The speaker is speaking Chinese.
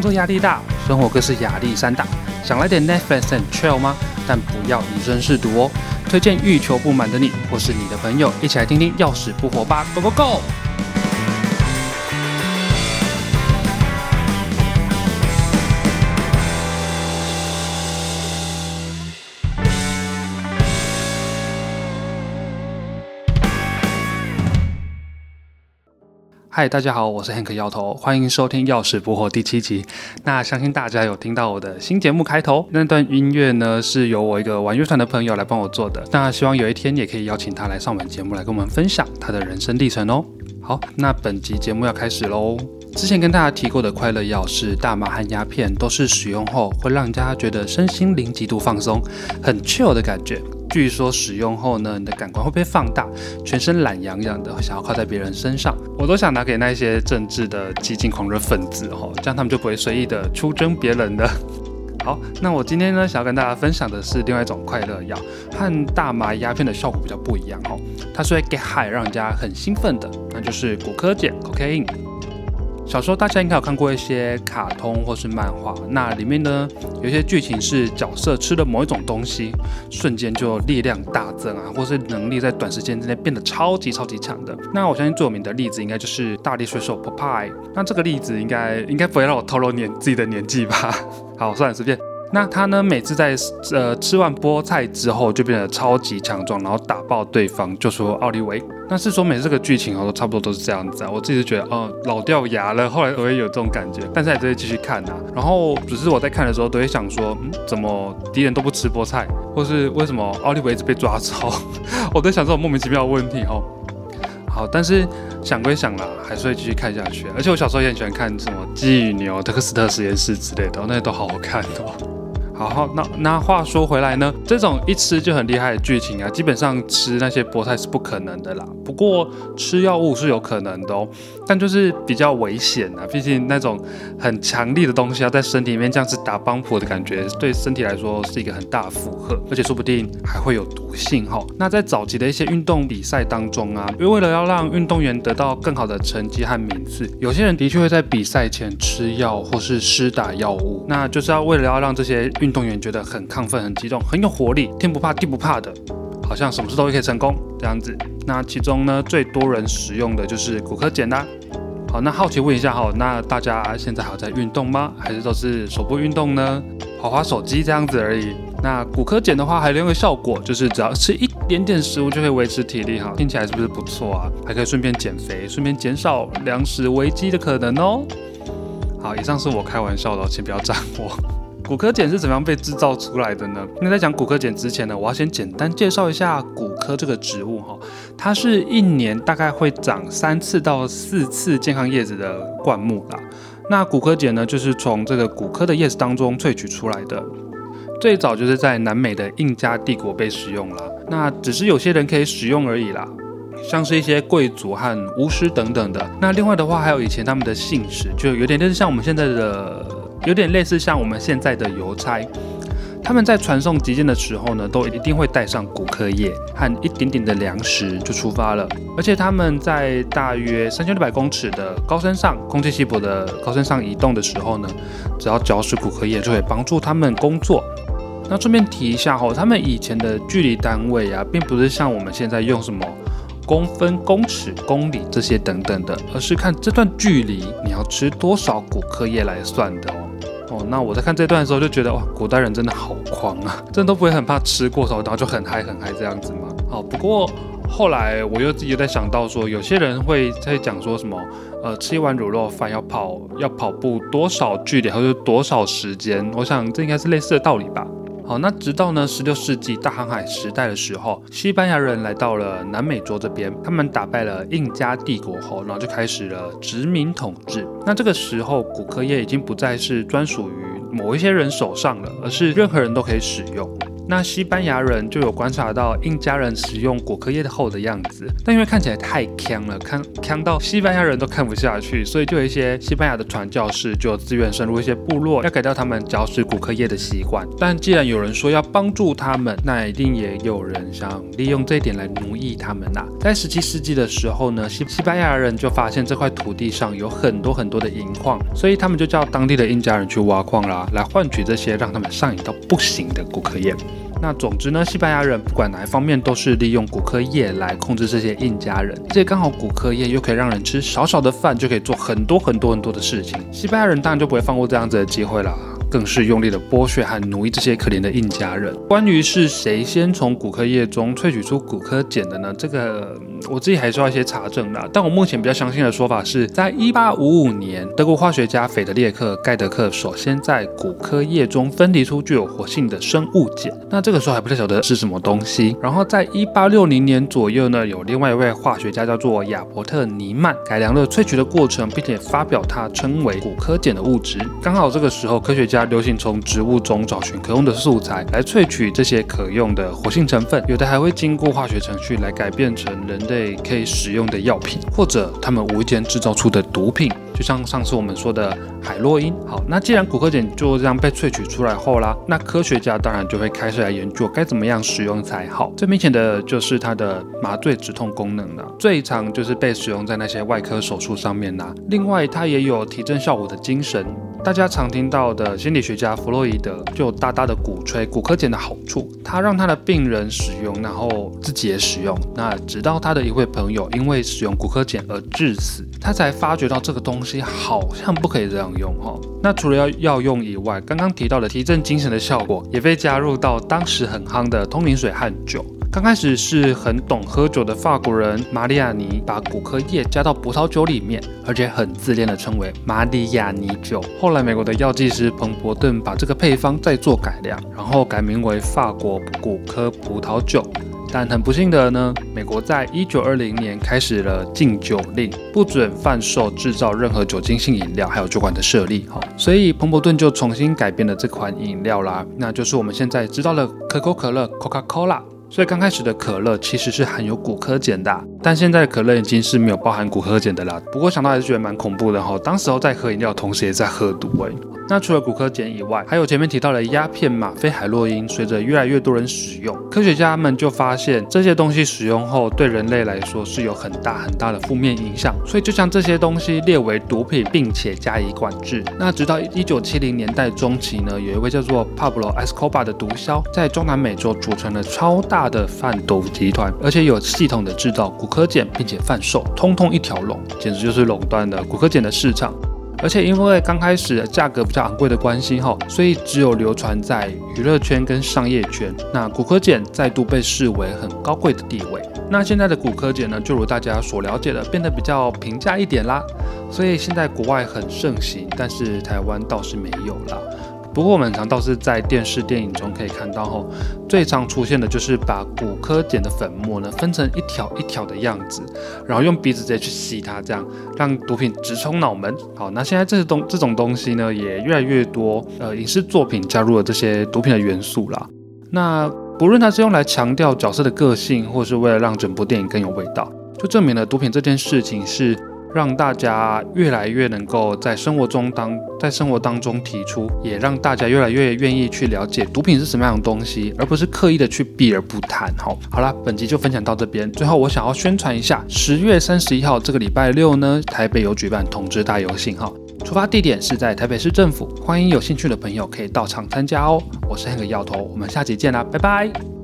工作压力大，生活更是压力山大，想来点 Netflix and chill 吗？但不要以身试毒哦。推荐欲求不满的你，或是你的朋友，一起来听听要死不活吧，Go Go Go！嗨，大家好，我是 Hank 摇头，欢迎收听《钥匙不活》第七集。那相信大家有听到我的新节目开头那段音乐呢，是由我一个玩乐团的朋友来帮我做的。那希望有一天也可以邀请他来上我们节目，来跟我们分享他的人生历程哦。好，那本集节目要开始喽。之前跟大家提过的快乐药是大麻和鸦片，都是使用后会让人家觉得身心灵极度放松，很 chill 的感觉。据说使用后呢，你的感官会被放大，全身懒洋洋的，想要靠在别人身上。我都想拿给那些政治的激进狂热分子哈，这样他们就不会随意的出征别人的。好，那我今天呢，想要跟大家分享的是另外一种快乐药，和大麻鸦片的效果比较不一样哦。它是会 get high，让人家很兴奋的，那就是骨科碱 （cocaine）。小时候大家应该有看过一些卡通或是漫画，那里面呢有一些剧情是角色吃了某一种东西，瞬间就力量大增啊，或是能力在短时间之内变得超级超级强的。那我相信最有名的例子应该就是大力水手 Popeye。那这个例子应该应该不会让我透露年自己的年纪吧？好，算了，随便。那他呢？每次在呃吃完菠菜之后，就变得超级强壮，然后打爆对方，就说奥利维。那是说每次这个剧情哦，都差不多都是这样子啊。我自己是觉得，哦，老掉牙了。后来我也有这种感觉，但是还是会继续看啊。然后只是我在看的时候，都会想说，嗯，怎么敌人都不吃菠菜，或是为什么奥利维一直被抓走？我在想这种莫名其妙的问题哦。好，但是想归想啦，还是会继续看下去。而且我小时候也很喜欢看什么鸡与牛、德克斯特实验室之类的，那些都好好看哦。好，那那话说回来呢，这种一吃就很厉害的剧情啊，基本上吃那些菠菜是不可能的啦。不过吃药物是有可能的哦，但就是比较危险啊，毕竟那种很强力的东西要在身体里面这样子打帮浦的感觉，对身体来说是一个很大负荷，而且说不定还会有毒性哈。那在早期的一些运动比赛当中啊，因为为了要让运动员得到更好的成绩和名次，有些人的确会在比赛前吃药或是施打药物，那就是要为了要让这些运运动员觉得很亢奋、很激动、很有活力，天不怕地不怕的，好像什么事都可以成功这样子。那其中呢，最多人使用的就是骨科碱啦。好，那好奇问一下哈，那大家现在还在运动吗？还是都是手部运动呢？滑滑手机这样子而已。那骨科碱的话，还有另一个效果，就是只要吃一点点食物就可以维持体力哈。听起来是不是不错啊？还可以顺便减肥，顺便减少粮食危机的可能哦。好，以上是我开玩笑的，请不要赞我。骨科碱是怎样被制造出来的呢？那在讲骨科碱之前呢，我要先简单介绍一下骨科这个植物哈。它是一年大概会长三次到四次健康叶子的灌木啦。那骨科碱呢，就是从这个骨科的叶子当中萃取出来的。最早就是在南美的印加帝国被使用了。那只是有些人可以使用而已啦，像是一些贵族和巫师等等的。那另外的话，还有以前他们的信使，就有点类似像我们现在的。有点类似像我们现在的邮差，他们在传送急件的时候呢，都一定会带上骨科液和一点点的粮食就出发了。而且他们在大约三千六百公尺的高山上，空气稀薄的高山上移动的时候呢，只要嚼食骨科液就会帮助他们工作。那顺便提一下哈，他们以前的距离单位啊，并不是像我们现在用什么公分、公尺、公里这些等等的，而是看这段距离你要吃多少骨科液来算的哦。那我在看这段的时候就觉得哇，古代人真的好狂啊，真的都不会很怕吃过头，然后就很嗨很嗨这样子嘛？好，不过后来我又自己在想到说，有些人会在讲说什么，呃，吃一碗卤肉饭要跑要跑步多少距离，或者多少时间？我想这应该是类似的道理吧。好，那直到呢十六世纪大航海时代的时候，西班牙人来到了南美洲这边，他们打败了印加帝国后，然后就开始了殖民统治。那这个时候，骨科液已经不再是专属于某一些人手上了，而是任何人都可以使用。那西班牙人就有观察到印加人使用骨科液后的样子，但因为看起来太呛了，看呛到西班牙人都看不下去，所以就有一些西班牙的传教士就自愿深入一些部落，要改掉他们嚼食骨科液的习惯。但既然有人说要帮助他们，那一定也有人想利用这一点来奴役他们呐。在十七世纪的时候呢，西西班牙人就发现这块土地上有很多很多的银矿，所以他们就叫当地的印加人去挖矿啦，来换取这些让他们上瘾到不行的果壳液。那总之呢，西班牙人不管哪一方面都是利用骨科液来控制这些印加人，这刚好骨科液又可以让人吃少少的饭，就可以做很多很多很多的事情。西班牙人当然就不会放过这样子的机会了。更是用力的剥削和奴役这些可怜的印加人。关于是谁先从骨科液中萃取出骨科碱的呢？这个我自己还需要一些查证的。但我目前比较相信的说法是在一八五五年，德国化学家斐德列克盖德克首先在骨科液中分离出具有活性的生物碱。那这个时候还不太晓得是什么东西。然后在一八六零年左右呢，有另外一位化学家叫做亚伯特尼曼改良了萃取的过程，并且发表它称为骨科碱的物质。刚好这个时候科学家。流行从植物中找寻可用的素材来萃取这些可用的活性成分，有的还会经过化学程序来改变成人类可以使用的药品，或者他们无意间制造出的毒品，就像上次我们说的海洛因。好，那既然骨科碱就这样被萃取出来后啦，那科学家当然就会开始来研究该怎么样使用才好。最明显的就是它的麻醉止痛功能了，最常就是被使用在那些外科手术上面啦。另外，它也有提振效果的精神。大家常听到的心理学家弗洛伊德就大大的鼓吹骨科碱的好处，他让他的病人使用，然后自己也使用。那直到他的一位朋友因为使用骨科碱而致死，他才发觉到这个东西好像不可以这样用哈。那除了要要用以外，刚刚提到的提振精神的效果也被加入到当时很夯的通灵水和酒。刚开始是很懂喝酒的法国人玛利亚尼把骨科液加到葡萄酒里面，而且很自恋的称为玛利亚尼酒。后来美国的药剂师彭伯顿把这个配方再做改良，然后改名为法国骨科葡萄酒。但很不幸的呢，美国在一九二零年开始了禁酒令，不准贩售制造任何酒精性饮料，还有酒馆的设立。好，所以彭伯顿就重新改变了这款饮料啦，那就是我们现在知道的可口可乐 （Coca-Cola）。所以刚开始的可乐其实是含有骨科碱的，但现在的可乐已经是没有包含骨科碱的啦。不过想到还是觉得蛮恐怖的哈，当时候在喝饮料，同时也在喝毒诶。那除了骨科碱以外，还有前面提到的鸦片、吗啡、海洛因，随着越来越多人使用，科学家们就发现这些东西使用后对人类来说是有很大很大的负面影响，所以就将这些东西列为毒品，并且加以管制。那直到一九七零年代中期呢，有一位叫做帕布罗·埃斯科巴的毒枭，在中南美洲组成了超大大的贩毒集团，而且有系统的制造骨科碱，并且贩售，通通一条龙，简直就是垄断了骨科碱的市场。而且因为刚开始价格比较昂贵的关系哈，所以只有流传在娱乐圈跟商业圈。那骨科碱再度被视为很高贵的地位。那现在的骨科碱呢，就如大家所了解的，变得比较平价一点啦。所以现在国外很盛行，但是台湾倒是没有了。不过我们常倒是在电视、电影中可以看到，吼，最常出现的就是把骨科碱的粉末呢分成一条一条的样子，然后用鼻子直接去吸它，这样让毒品直冲脑门。好，那现在这些东这种东西呢，也越来越多，呃，影视作品加入了这些毒品的元素啦。那不论它是用来强调角色的个性，或是为了让整部电影更有味道，就证明了毒品这件事情是。让大家越来越能够在生活中当在生活当中提出，也让大家越来越愿意去了解毒品是什么样的东西，而不是刻意的去避而不谈。好，好了，本集就分享到这边。最后，我想要宣传一下，十月三十一号这个礼拜六呢，台北有举办同志大游行，哈，出发地点是在台北市政府，欢迎有兴趣的朋友可以到场参加哦。我是黑个药头，我们下集见啦，拜拜。